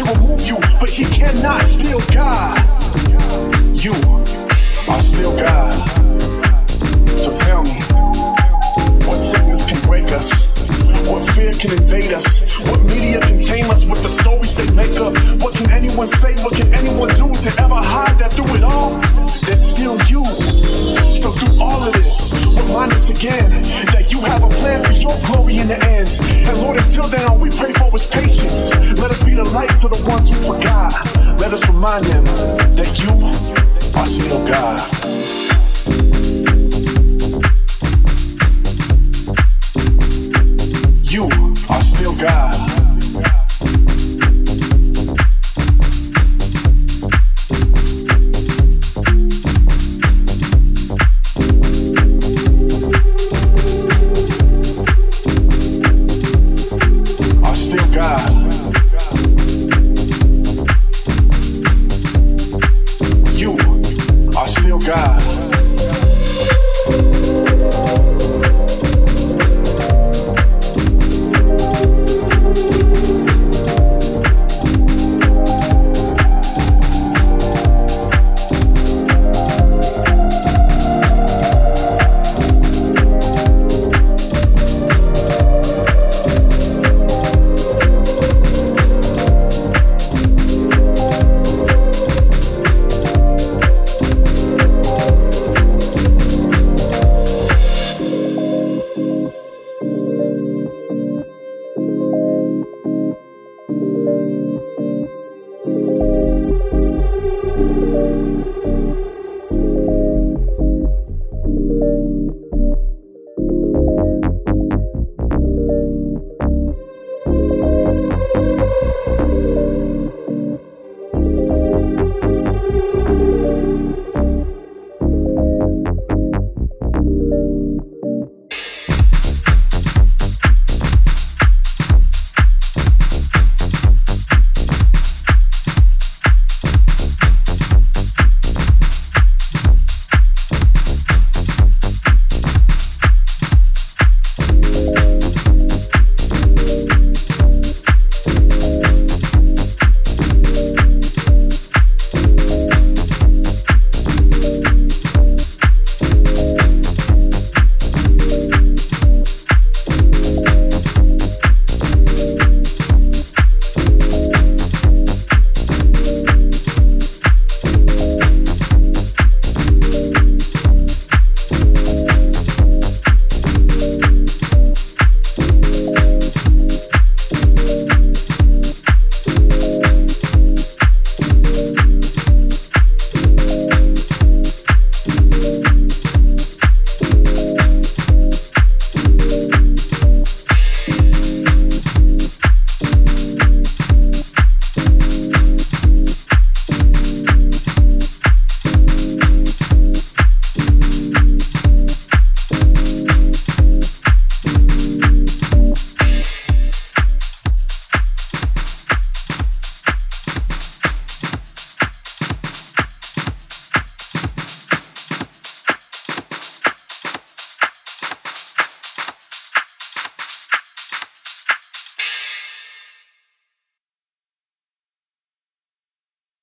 Let us remind that you are still God.